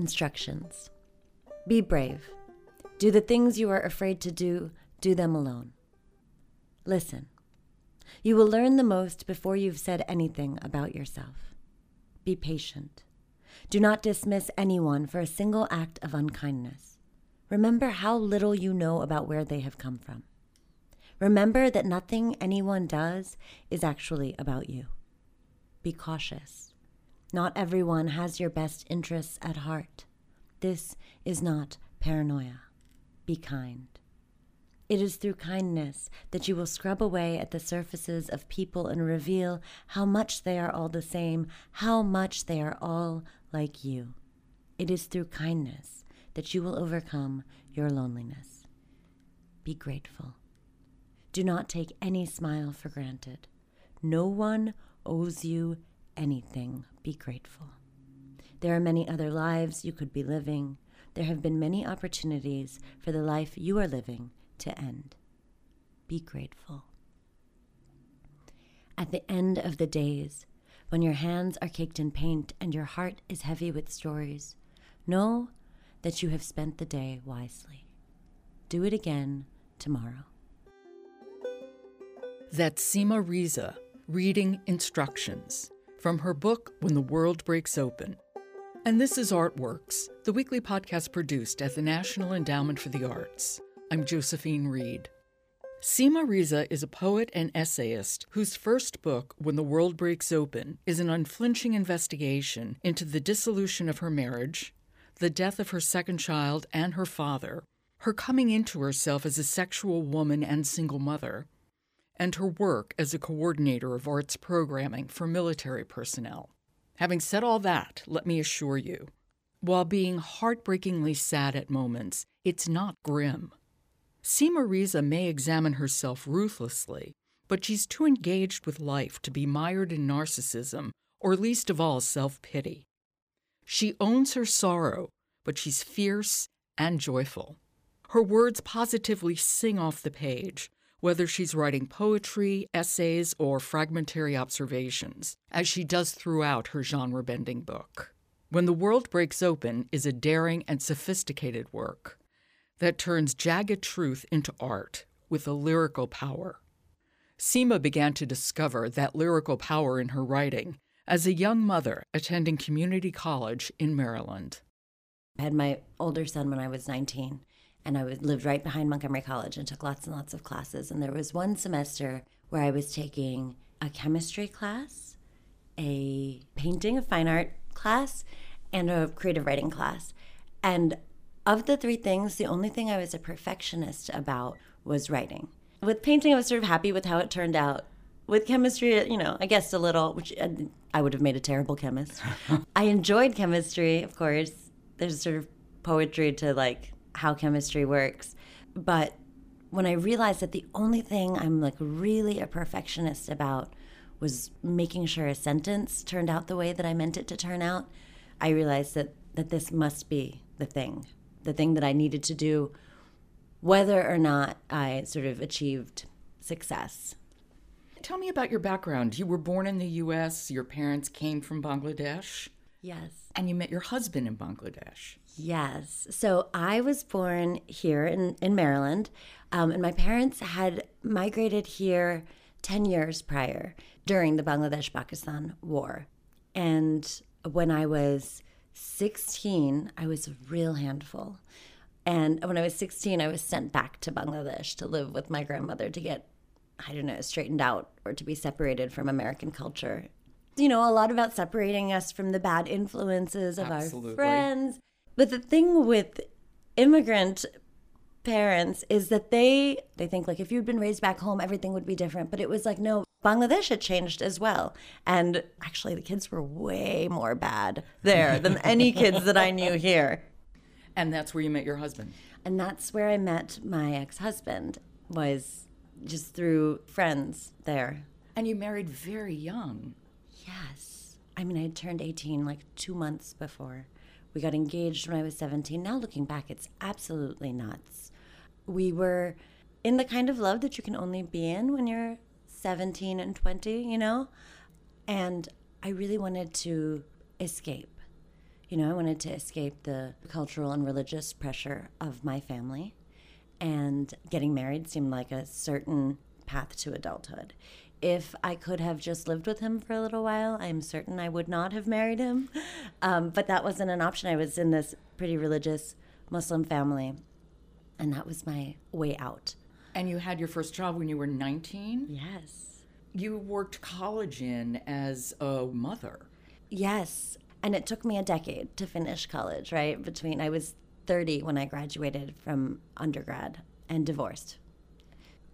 instructions. Be brave. Do the things you are afraid to do, do them alone. Listen. You will learn the most before you've said anything about yourself. Be patient. Do not dismiss anyone for a single act of unkindness. Remember how little you know about where they have come from. Remember that nothing anyone does is actually about you. Be cautious. Not everyone has your best interests at heart. This is not paranoia. Be kind. It is through kindness that you will scrub away at the surfaces of people and reveal how much they are all the same, how much they are all like you. It is through kindness that you will overcome your loneliness. Be grateful. Do not take any smile for granted. No one owes you anything. Be grateful. There are many other lives you could be living. There have been many opportunities for the life you are living to end. Be grateful. At the end of the days, when your hands are caked in paint and your heart is heavy with stories, know that you have spent the day wisely. Do it again tomorrow. That's Seema Reza reading instructions from her book When the World Breaks Open. And this is Artworks, the weekly podcast produced at the National Endowment for the Arts. I'm Josephine Reed. Seema Reza is a poet and essayist whose first book, When the World Breaks Open, is an unflinching investigation into the dissolution of her marriage, the death of her second child and her father, her coming into herself as a sexual woman and single mother, and her work as a coordinator of arts programming for military personnel. Having said all that, let me assure you, while being heartbreakingly sad at moments, it's not grim. Seema Reza may examine herself ruthlessly, but she's too engaged with life to be mired in narcissism or least of all self pity. She owns her sorrow, but she's fierce and joyful. Her words positively sing off the page, whether she's writing poetry, essays, or fragmentary observations, as she does throughout her genre bending book. When the World Breaks Open is a daring and sophisticated work that turns jagged truth into art with a lyrical power. Seema began to discover that lyrical power in her writing as a young mother attending community college in Maryland. I had my older son when I was 19, and I was, lived right behind Montgomery College and took lots and lots of classes. And there was one semester where I was taking a chemistry class, a painting, a fine art class, and a creative writing class. And of the three things, the only thing I was a perfectionist about was writing. With painting, I was sort of happy with how it turned out. With chemistry, you know, I guessed a little, which uh, I would have made a terrible chemist. I enjoyed chemistry, of course. There's sort of poetry to like how chemistry works. But when I realized that the only thing I'm like really a perfectionist about was making sure a sentence turned out the way that I meant it to turn out, I realized that that this must be the thing the thing that I needed to do, whether or not I sort of achieved success. Tell me about your background. You were born in the US, your parents came from Bangladesh. Yes. And you met your husband in Bangladesh. Yes. So I was born here in, in Maryland, um, and my parents had migrated here 10 years prior during the Bangladesh Pakistan War. And when I was 16, I was a real handful. And when I was 16, I was sent back to Bangladesh to live with my grandmother to get, I don't know, straightened out or to be separated from American culture. You know, a lot about separating us from the bad influences of Absolutely. our friends. But the thing with immigrant parents is that they they think like if you'd been raised back home everything would be different but it was like no Bangladesh had changed as well. And actually, the kids were way more bad there than any kids that I knew here. And that's where you met your husband. And that's where I met my ex-husband was just through friends there. And you married very young. Yes. I mean, I had turned 18 like 2 months before. We got engaged when I was 17. Now looking back, it's absolutely nuts. We were in the kind of love that you can only be in when you're 17 and 20, you know? And I really wanted to escape. You know, I wanted to escape the cultural and religious pressure of my family. And getting married seemed like a certain path to adulthood. If I could have just lived with him for a little while, I'm certain I would not have married him. Um, but that wasn't an option. I was in this pretty religious Muslim family, and that was my way out. And you had your first job when you were 19? Yes. You worked college in as a mother. Yes. And it took me a decade to finish college, right? Between I was 30 when I graduated from undergrad and divorced.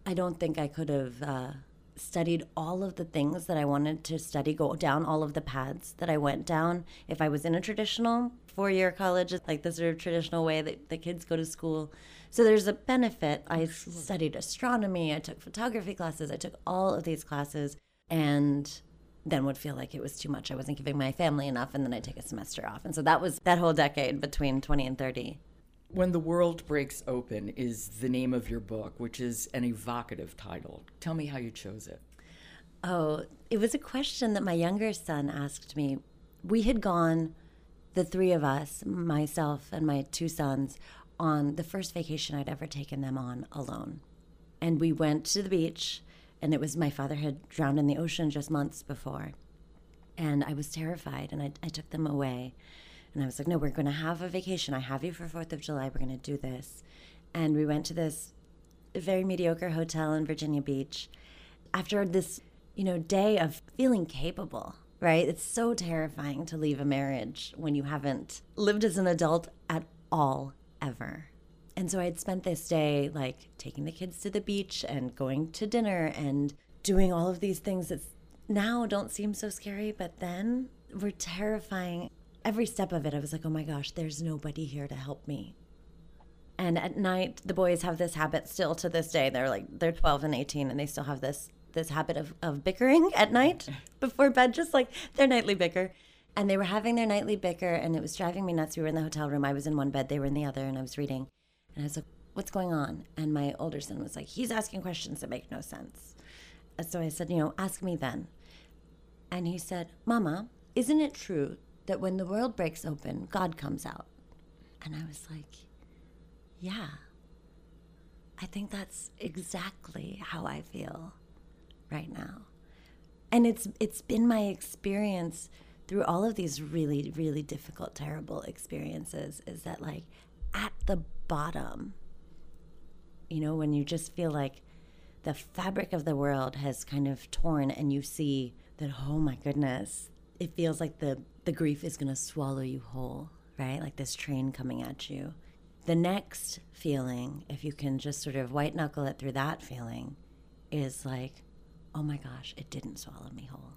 I don't think I could have uh, studied all of the things that I wanted to study, go down all of the paths that I went down if I was in a traditional four year college, like the sort of traditional way that the kids go to school. So there's a benefit. I studied astronomy, I took photography classes, I took all of these classes, and then would feel like it was too much. I wasn't giving my family enough, and then I'd take a semester off. And so that was that whole decade between 20 and 30. When the World Breaks Open is the name of your book, which is an evocative title. Tell me how you chose it. Oh, it was a question that my younger son asked me. We had gone, the three of us, myself and my two sons, on the first vacation I'd ever taken them on alone. And we went to the beach, and it was my father had drowned in the ocean just months before. And I was terrified, and I, I took them away. And I was like, no, we're going to have a vacation. I have you for 4th of July. We're going to do this. And we went to this very mediocre hotel in Virginia Beach. After this, you know, day of feeling capable, right? It's so terrifying to leave a marriage when you haven't lived as an adult at all, ever. And so I had spent this day like taking the kids to the beach and going to dinner and doing all of these things that now don't seem so scary, but then were terrifying every step of it, I was like, oh my gosh, there's nobody here to help me. And at night, the boys have this habit still to this day. They're like, they're 12 and 18, and they still have this this habit of, of bickering at night before bed, just like their nightly bicker. And they were having their nightly bicker, and it was driving me nuts. We were in the hotel room. I was in one bed, they were in the other, and I was reading. And I was like, what's going on? And my older son was like, he's asking questions that make no sense. So I said, you know, ask me then. And he said, Mama, isn't it true that when the world breaks open, God comes out. And I was like, yeah, I think that's exactly how I feel right now. And it's it's been my experience through all of these really really difficult terrible experiences is that like at the bottom you know when you just feel like the fabric of the world has kind of torn and you see that oh my goodness it feels like the the grief is going to swallow you whole, right? Like this train coming at you. The next feeling, if you can just sort of white knuckle it through that feeling, is like, oh my gosh, it didn't swallow me whole.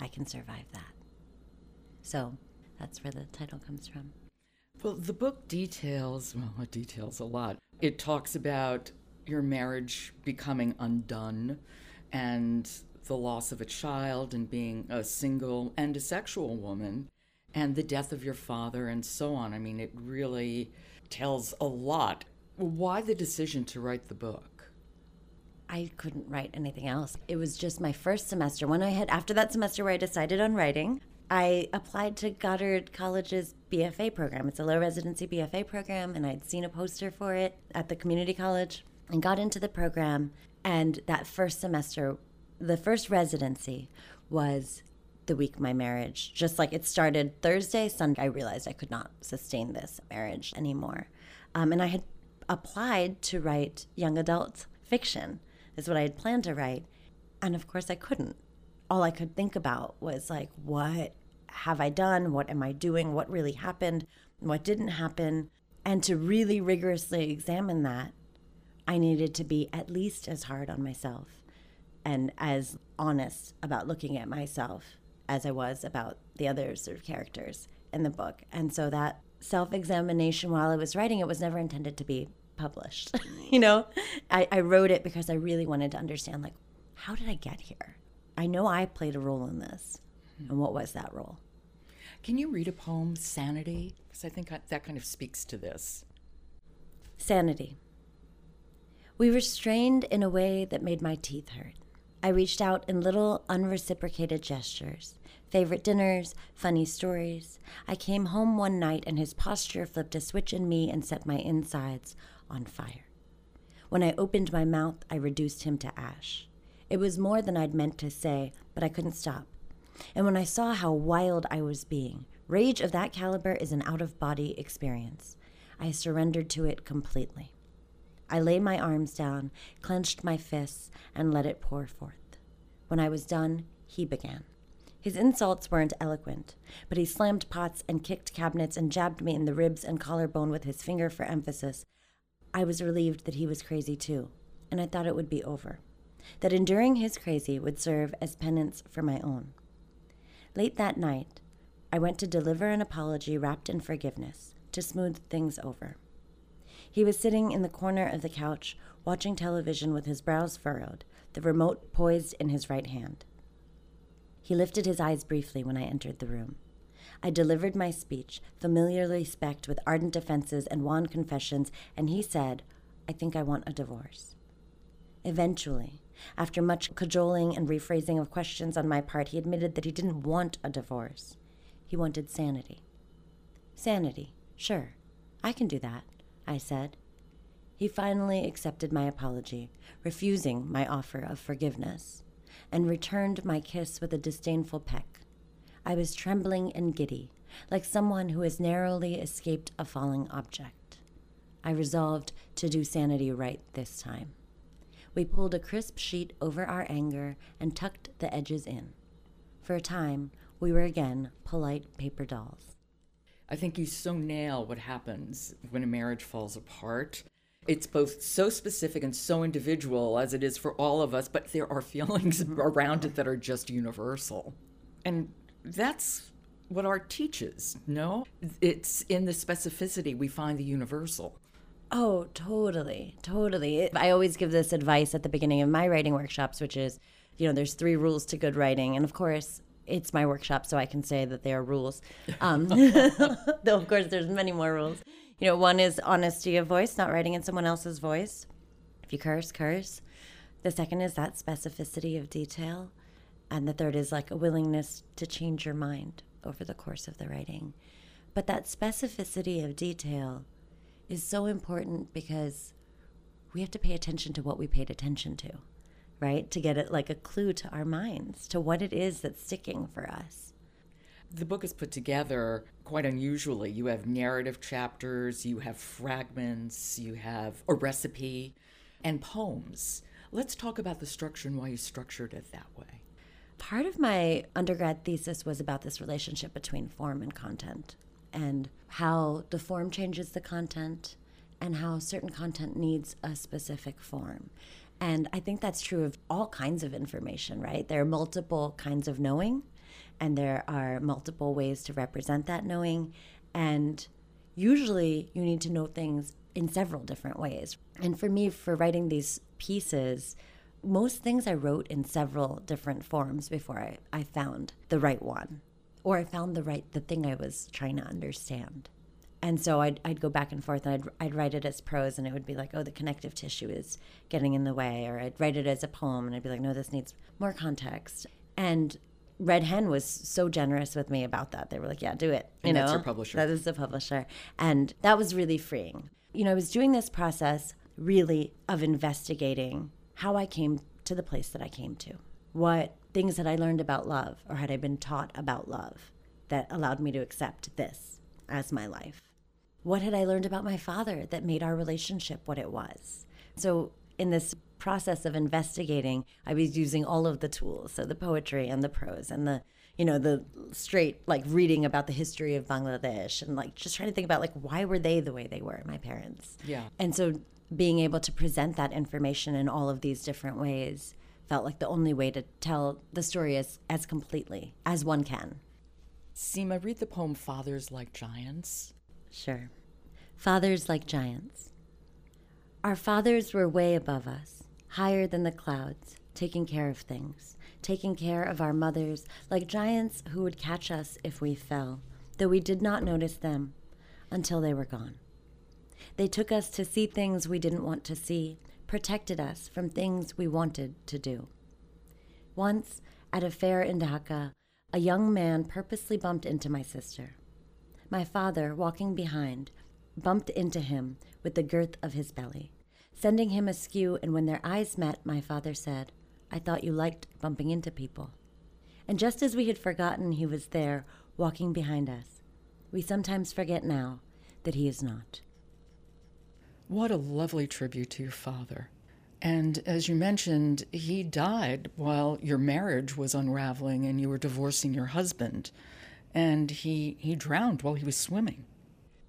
I can survive that. So that's where the title comes from. Well, the book details, well, it details a lot. It talks about your marriage becoming undone and the loss of a child and being a single and a sexual woman and the death of your father and so on. I mean, it really tells a lot. Why the decision to write the book? I couldn't write anything else. It was just my first semester. When I had, after that semester where I decided on writing, I applied to Goddard College's BFA program. It's a low residency BFA program, and I'd seen a poster for it at the community college and got into the program. And that first semester the first residency was the week my marriage. Just like it started thursday sunday. I realized i could not sustain this marriage anymore. Um, and i had applied to write young adult fiction is what i had planned to write. And of course i couldn't. All i could think about was like what have i done? What am i doing? What really happened? What didn't happen? And to really rigorously examine that i needed to be at least as hard on myself and as honest about looking at myself as I was about the other sort of characters in the book. And so that self examination while I was writing it was never intended to be published. you know, I, I wrote it because I really wanted to understand, like, how did I get here? I know I played a role in this. Hmm. And what was that role? Can you read a poem, Sanity? Because I think that kind of speaks to this. Sanity. We were strained in a way that made my teeth hurt. I reached out in little unreciprocated gestures favorite dinners, funny stories. I came home one night and his posture flipped a switch in me and set my insides on fire. When I opened my mouth, I reduced him to ash. It was more than I'd meant to say, but I couldn't stop. And when I saw how wild I was being, rage of that caliber is an out of body experience. I surrendered to it completely. I laid my arms down, clenched my fists, and let it pour forth. When I was done, he began. His insults weren't eloquent, but he slammed pots and kicked cabinets and jabbed me in the ribs and collarbone with his finger for emphasis. I was relieved that he was crazy too, and I thought it would be over. That enduring his crazy would serve as penance for my own. Late that night, I went to deliver an apology wrapped in forgiveness to smooth things over. He was sitting in the corner of the couch, watching television with his brows furrowed, the remote poised in his right hand. He lifted his eyes briefly when I entered the room. I delivered my speech, familiarly specked with ardent defenses and wan confessions, and he said, I think I want a divorce. Eventually, after much cajoling and rephrasing of questions on my part, he admitted that he didn't want a divorce. He wanted sanity. Sanity, sure. I can do that, I said. He finally accepted my apology, refusing my offer of forgiveness and returned my kiss with a disdainful peck. I was trembling and giddy, like someone who has narrowly escaped a falling object. I resolved to do sanity right this time. We pulled a crisp sheet over our anger and tucked the edges in. For a time, we were again polite paper dolls. I think you so nail what happens when a marriage falls apart it's both so specific and so individual as it is for all of us, but there are feelings around it that are just universal. And that's what art teaches, no? It's in the specificity we find the universal. Oh, totally. Totally. I always give this advice at the beginning of my writing workshops, which is, you know, there's three rules to good writing. And of course, it's my workshop, so I can say that they are rules. Um, though, of course, there's many more rules. You know, one is honesty of voice, not writing in someone else's voice. If you curse, curse. The second is that specificity of detail. And the third is like a willingness to change your mind over the course of the writing. But that specificity of detail is so important because we have to pay attention to what we paid attention to, right? To get it like a clue to our minds, to what it is that's sticking for us. The book is put together quite unusually. You have narrative chapters, you have fragments, you have a recipe, and poems. Let's talk about the structure and why you structured it that way. Part of my undergrad thesis was about this relationship between form and content and how the form changes the content and how certain content needs a specific form. And I think that's true of all kinds of information, right? There are multiple kinds of knowing and there are multiple ways to represent that knowing. And usually you need to know things in several different ways. And for me, for writing these pieces, most things I wrote in several different forms before I, I found the right one or I found the right the thing I was trying to understand. And so I'd, I'd go back and forth and I'd, I'd write it as prose and it would be like, oh, the connective tissue is getting in the way. Or I'd write it as a poem and I'd be like, no, this needs more context. And Red Hen was so generous with me about that. They were like, "Yeah, do it." You and know, that's your publisher. That is the publisher, and that was really freeing. You know, I was doing this process really of investigating how I came to the place that I came to. What things had I learned about love, or had I been taught about love, that allowed me to accept this as my life? What had I learned about my father that made our relationship what it was? So in this process of investigating, I was using all of the tools, so the poetry and the prose and the you know the straight like reading about the history of Bangladesh and like just trying to think about like why were they the way they were, my parents. Yeah. And so being able to present that information in all of these different ways felt like the only way to tell the story as as completely as one can. Seema, read the poem Fathers Like Giants. Sure. Fathers like giants. Our fathers were way above us, higher than the clouds, taking care of things, taking care of our mothers, like giants who would catch us if we fell, though we did not notice them until they were gone. They took us to see things we didn't want to see, protected us from things we wanted to do. Once, at a fair in Dhaka, a young man purposely bumped into my sister. My father, walking behind, bumped into him with the girth of his belly, sending him askew, and when their eyes met, my father said, I thought you liked bumping into people. And just as we had forgotten he was there, walking behind us, we sometimes forget now that he is not. What a lovely tribute to your father. And as you mentioned, he died while your marriage was unraveling and you were divorcing your husband. And he, he drowned while he was swimming.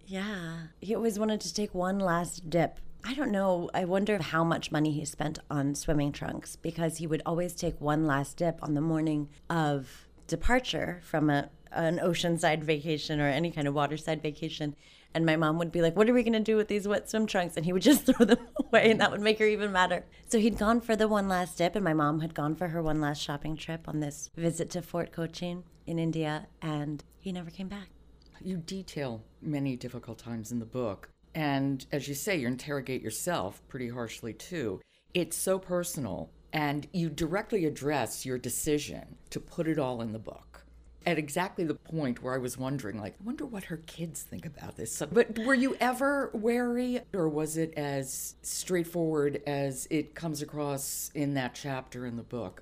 Yeah. He always wanted to take one last dip. I don't know. I wonder how much money he spent on swimming trunks because he would always take one last dip on the morning of departure from a, an oceanside vacation or any kind of waterside vacation. And my mom would be like, What are we going to do with these wet swim trunks? And he would just throw them away, and that would make her even madder. So he'd gone for the one last dip, and my mom had gone for her one last shopping trip on this visit to Fort Cochin in India, and he never came back. You detail many difficult times in the book. And as you say, you interrogate yourself pretty harshly too. It's so personal, and you directly address your decision to put it all in the book at exactly the point where I was wondering, like, I wonder what her kids think about this. But were you ever wary, or was it as straightforward as it comes across in that chapter in the book?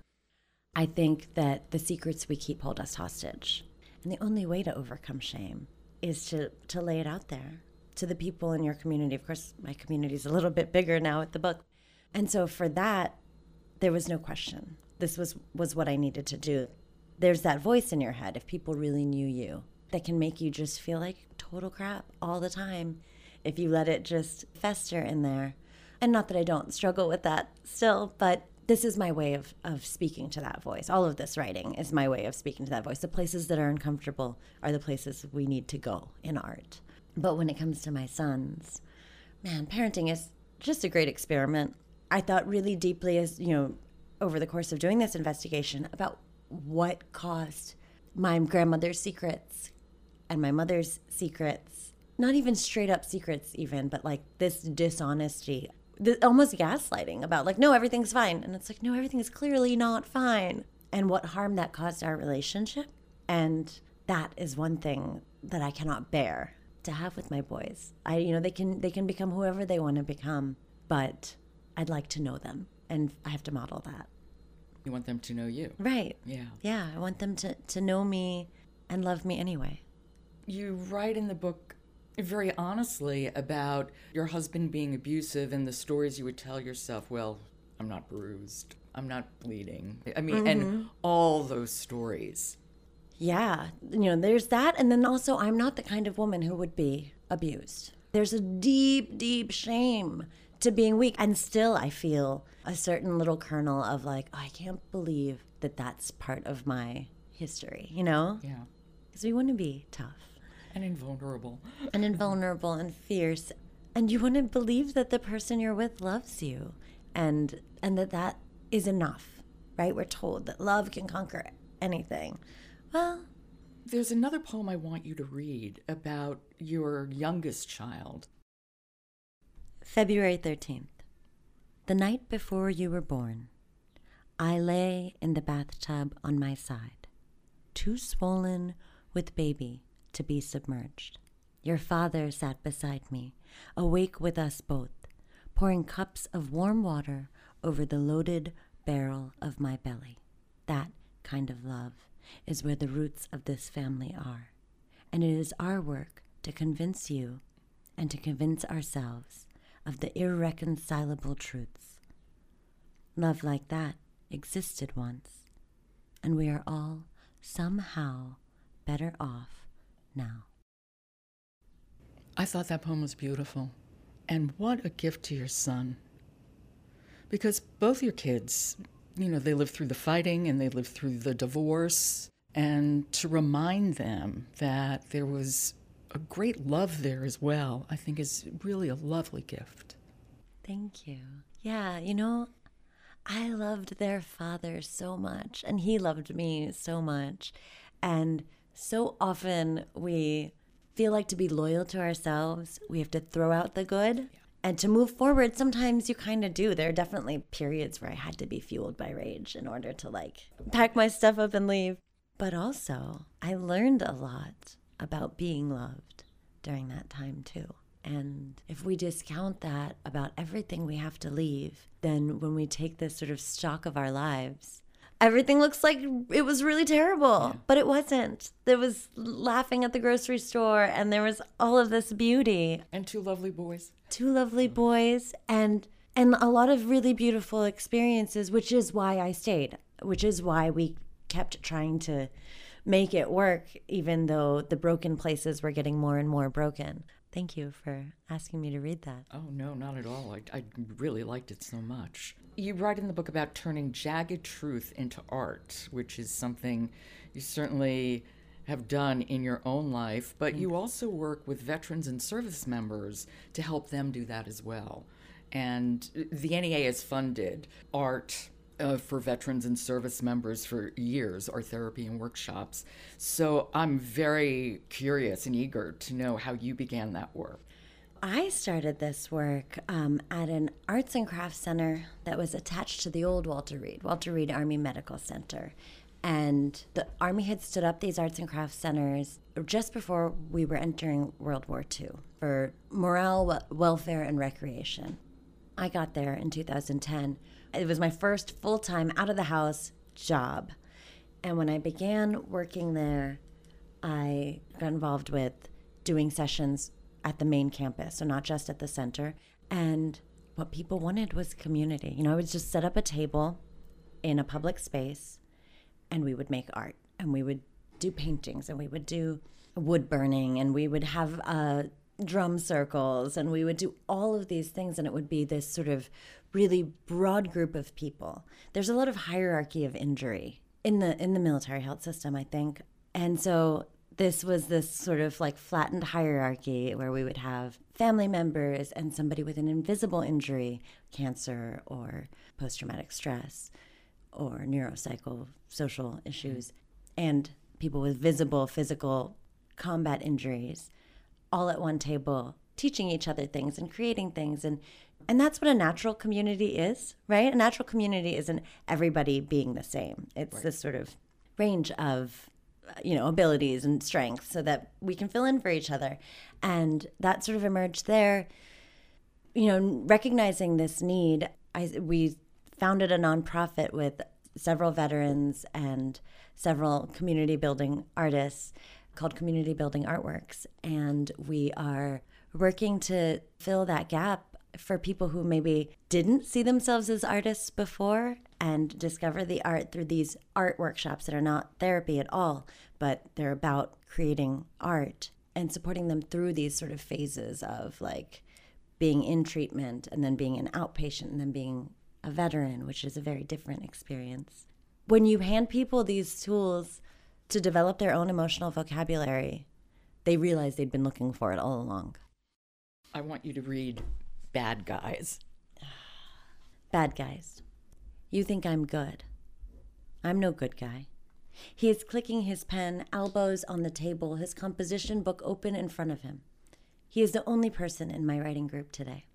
I think that the secrets we keep hold us hostage. And the only way to overcome shame is to, to lay it out there to the people in your community. Of course, my community is a little bit bigger now with the book. And so for that, there was no question. This was, was what I needed to do there's that voice in your head if people really knew you that can make you just feel like total crap all the time if you let it just fester in there. And not that I don't struggle with that still, but this is my way of, of speaking to that voice. All of this writing is my way of speaking to that voice. The places that are uncomfortable are the places we need to go in art. But when it comes to my sons, man, parenting is just a great experiment. I thought really deeply as, you know, over the course of doing this investigation about what caused my grandmother's secrets and my mother's secrets not even straight up secrets even but like this dishonesty this, almost gaslighting about like no everything's fine and it's like no everything is clearly not fine and what harm that caused our relationship and that is one thing that i cannot bear to have with my boys i you know they can they can become whoever they want to become but i'd like to know them and i have to model that you want them to know you. Right. Yeah. Yeah. I want them to, to know me and love me anyway. You write in the book very honestly about your husband being abusive and the stories you would tell yourself, well, I'm not bruised. I'm not bleeding. I mean, mm-hmm. and all those stories. Yeah. You know, there's that. And then also, I'm not the kind of woman who would be abused. There's a deep, deep shame to being weak. And still, I feel a certain little kernel of like, oh, I can't believe that that's part of my history, you know? Yeah. Because we want to be tough and invulnerable and invulnerable and fierce. And you want to believe that the person you're with loves you and and that that is enough, right? We're told that love can conquer anything. Well, there's another poem I want you to read about your youngest child. February 13th. The night before you were born, I lay in the bathtub on my side, too swollen with baby to be submerged. Your father sat beside me, awake with us both, pouring cups of warm water over the loaded barrel of my belly. That kind of love is where the roots of this family are. And it is our work to convince you and to convince ourselves of the irreconcilable truths. Love like that existed once, and we are all somehow better off now. I thought that poem was beautiful. And what a gift to your son. Because both your kids, you know, they lived through the fighting and they lived through the divorce. And to remind them that there was a great love there as well, I think is really a lovely gift. Thank you. Yeah, you know, I loved their father so much, and he loved me so much. And so often we feel like to be loyal to ourselves, we have to throw out the good And to move forward, sometimes you kind of do. There are definitely periods where I had to be fueled by rage in order to like pack my stuff up and leave. But also, I learned a lot about being loved during that time too. And if we discount that about everything we have to leave, then when we take this sort of stock of our lives, everything looks like it was really terrible, yeah. but it wasn't. There was laughing at the grocery store, and there was all of this beauty. And two lovely boys. Two lovely boys, and and a lot of really beautiful experiences, which is why I stayed, which is why we kept trying to make it work, even though the broken places were getting more and more broken. Thank you for asking me to read that. Oh, no, not at all. I, I really liked it so much. You write in the book about turning jagged truth into art, which is something you certainly have done in your own life, but mm-hmm. you also work with veterans and service members to help them do that as well. And the NEA has funded art uh, for veterans and service members for years, art therapy and workshops. So I'm very curious and eager to know how you began that work. I started this work um, at an arts and crafts center that was attached to the old Walter Reed, Walter Reed Army Medical Center. And the Army had stood up these arts and crafts centers just before we were entering World War II for morale, welfare, and recreation. I got there in 2010. It was my first full time out of the house job. And when I began working there, I got involved with doing sessions at the main campus, so not just at the center. And what people wanted was community. You know, I would just set up a table in a public space and we would make art and we would do paintings and we would do wood burning and we would have uh, drum circles and we would do all of these things and it would be this sort of really broad group of people. There's a lot of hierarchy of injury in the in the military health system i think. And so this was this sort of like flattened hierarchy where we would have family members and somebody with an invisible injury cancer or post-traumatic stress or neuropsychosocial issues and people with visible physical combat injuries all at one table teaching each other things and creating things. And and that's what a natural community is right? A natural community isn't everybody being the same. It's right. this sort of range of you know abilities and strengths so that we can fill in for each other. And that sort of emerged there. You know recognizing this need I, we founded a nonprofit with several veterans and several community building artists called Community Building Artworks. And we are working to fill that gap for people who maybe didn't see themselves as artists before and discover the art through these art workshops that are not therapy at all, but they're about creating art and supporting them through these sort of phases of like being in treatment and then being an outpatient and then being a veteran, which is a very different experience. When you hand people these tools, to develop their own emotional vocabulary, they realized they'd been looking for it all along. I want you to read Bad Guys. Bad Guys. You think I'm good. I'm no good guy. He is clicking his pen, elbows on the table, his composition book open in front of him. He is the only person in my writing group today.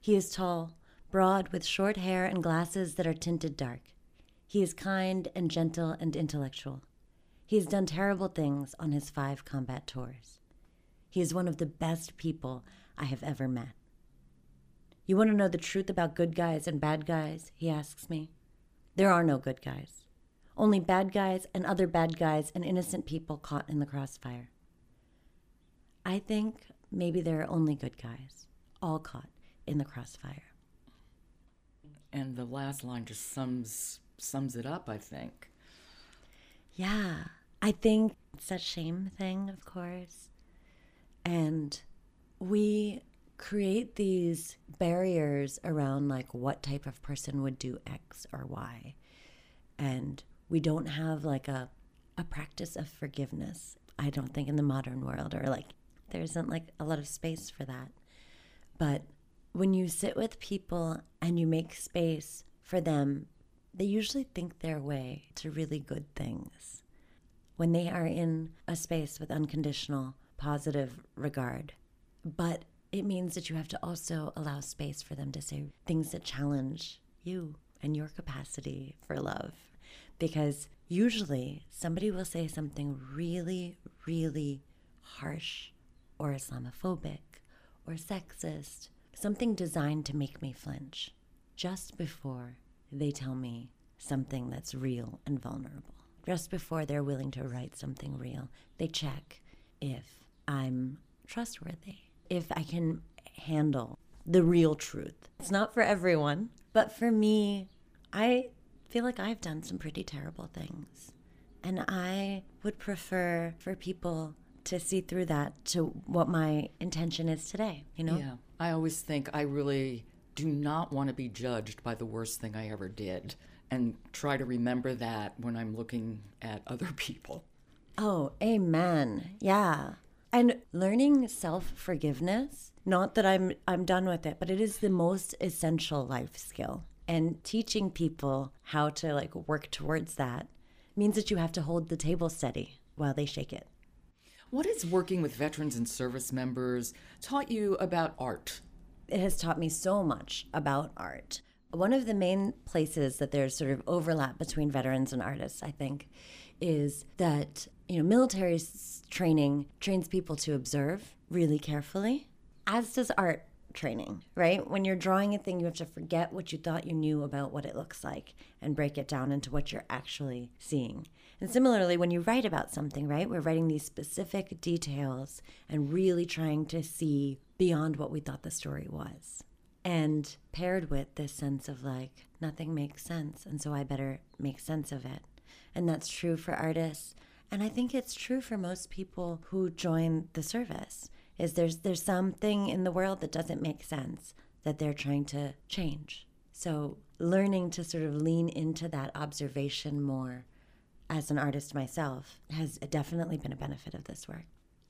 He is tall, broad, with short hair and glasses that are tinted dark. He is kind and gentle and intellectual. He has done terrible things on his five combat tours. He is one of the best people I have ever met. You want to know the truth about good guys and bad guys? He asks me. There are no good guys, only bad guys and other bad guys and innocent people caught in the crossfire. I think maybe there are only good guys, all caught in the crossfire. And the last line just sums sums it up, I think. Yeah. I think it's a shame thing, of course. And we create these barriers around like what type of person would do X or Y. And we don't have like a a practice of forgiveness. I don't think in the modern world or like there isn't like a lot of space for that. But when you sit with people and you make space for them, they usually think their way to really good things when they are in a space with unconditional positive regard. But it means that you have to also allow space for them to say things that challenge you and your capacity for love. Because usually somebody will say something really, really harsh or Islamophobic or sexist, something designed to make me flinch just before they tell me something that's real and vulnerable. Just before they're willing to write something real, they check if I'm trustworthy, if I can handle the real truth. It's not for everyone, but for me, I feel like I've done some pretty terrible things. And I would prefer for people to see through that to what my intention is today, you know? Yeah. I always think I really do not want to be judged by the worst thing I ever did and try to remember that when I'm looking at other people. Oh, amen. Yeah. And learning self-forgiveness, not that I'm I'm done with it, but it is the most essential life skill. And teaching people how to like work towards that means that you have to hold the table steady while they shake it. What has working with veterans and service members taught you about art? It has taught me so much about art. One of the main places that there's sort of overlap between veterans and artists, I think, is that you know military training trains people to observe really carefully, as does art training, right? When you're drawing a thing, you have to forget what you thought you knew about what it looks like and break it down into what you're actually seeing. And similarly, when you write about something, right, we're writing these specific details and really trying to see beyond what we thought the story was. And paired with this sense of like, nothing makes sense, and so I better make sense of it. And that's true for artists. And I think it's true for most people who join the service is there's there's something in the world that doesn't make sense that they're trying to change. So learning to sort of lean into that observation more as an artist myself has definitely been a benefit of this work.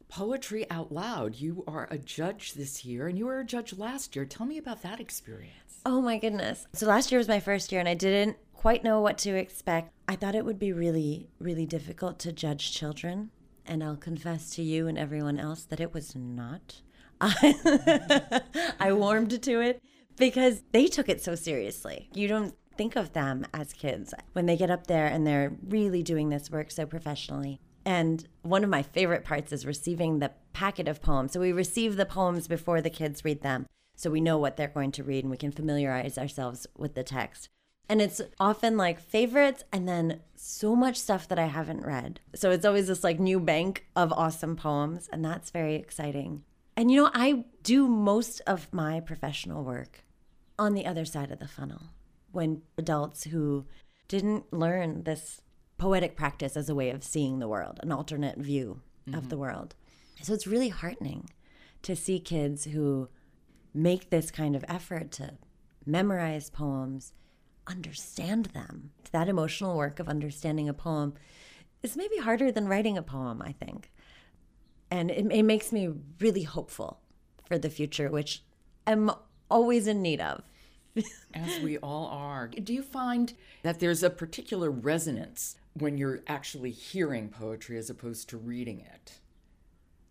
Poetry Out Loud. You are a judge this year and you were a judge last year. Tell me about that experience. Oh my goodness. So last year was my first year and I didn't quite know what to expect. I thought it would be really, really difficult to judge children. And I'll confess to you and everyone else that it was not. I, I warmed to it because they took it so seriously. You don't think of them as kids when they get up there and they're really doing this work so professionally. And one of my favorite parts is receiving the packet of poems. So we receive the poems before the kids read them. So we know what they're going to read and we can familiarize ourselves with the text. And it's often like favorites and then so much stuff that I haven't read. So it's always this like new bank of awesome poems. And that's very exciting. And you know, I do most of my professional work on the other side of the funnel when adults who didn't learn this poetic practice as a way of seeing the world, an alternate view of mm-hmm. the world. So it's really heartening to see kids who make this kind of effort to memorize poems, understand them. That emotional work of understanding a poem is maybe harder than writing a poem, I think. And it, it makes me really hopeful for the future, which I'm always in need of. As we all are. Do you find that there's a particular resonance when you're actually hearing poetry as opposed to reading it?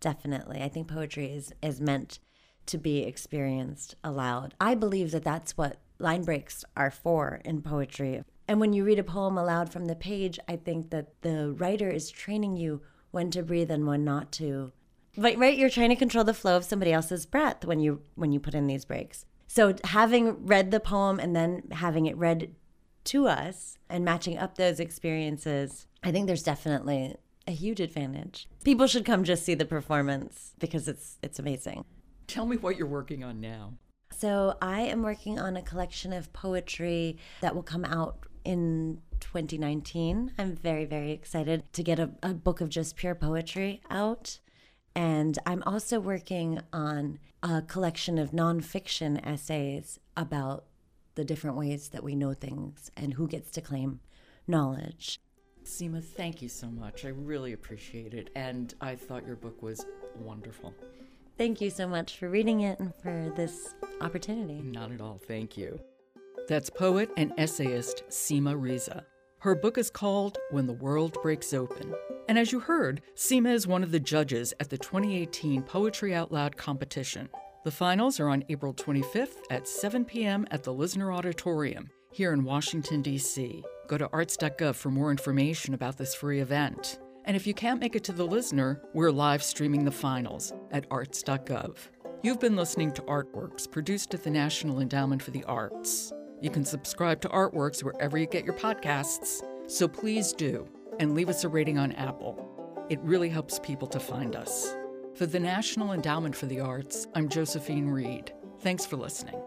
Definitely. I think poetry is, is meant to be experienced aloud. I believe that that's what line breaks are for in poetry. And when you read a poem aloud from the page, I think that the writer is training you when to breathe and when not to. But right, you're trying to control the flow of somebody else's breath when you when you put in these breaks. So having read the poem and then having it read to us and matching up those experiences, I think there's definitely a huge advantage. People should come just see the performance because it's it's amazing. Tell me what you're working on now. So I am working on a collection of poetry that will come out in 2019. I'm very, very excited to get a, a book of just pure poetry out. And I'm also working on a collection of nonfiction essays about the different ways that we know things and who gets to claim knowledge. Seema, thank you so much. I really appreciate it. And I thought your book was wonderful. Thank you so much for reading it and for this opportunity. Not at all. Thank you. That's poet and essayist Seema Reza. Her book is called When the World Breaks Open. And as you heard, Seema is one of the judges at the 2018 Poetry Out Loud competition. The finals are on April 25th at 7 p.m. at the Lisner Auditorium here in Washington, D.C. Go to arts.gov for more information about this free event. And if you can't make it to the Lisner, we're live streaming the finals at arts.gov. You've been listening to Artworks, produced at the National Endowment for the Arts. You can subscribe to Artworks wherever you get your podcasts, so please do, and leave us a rating on Apple. It really helps people to find us. For the National Endowment for the Arts, I'm Josephine Reed. Thanks for listening.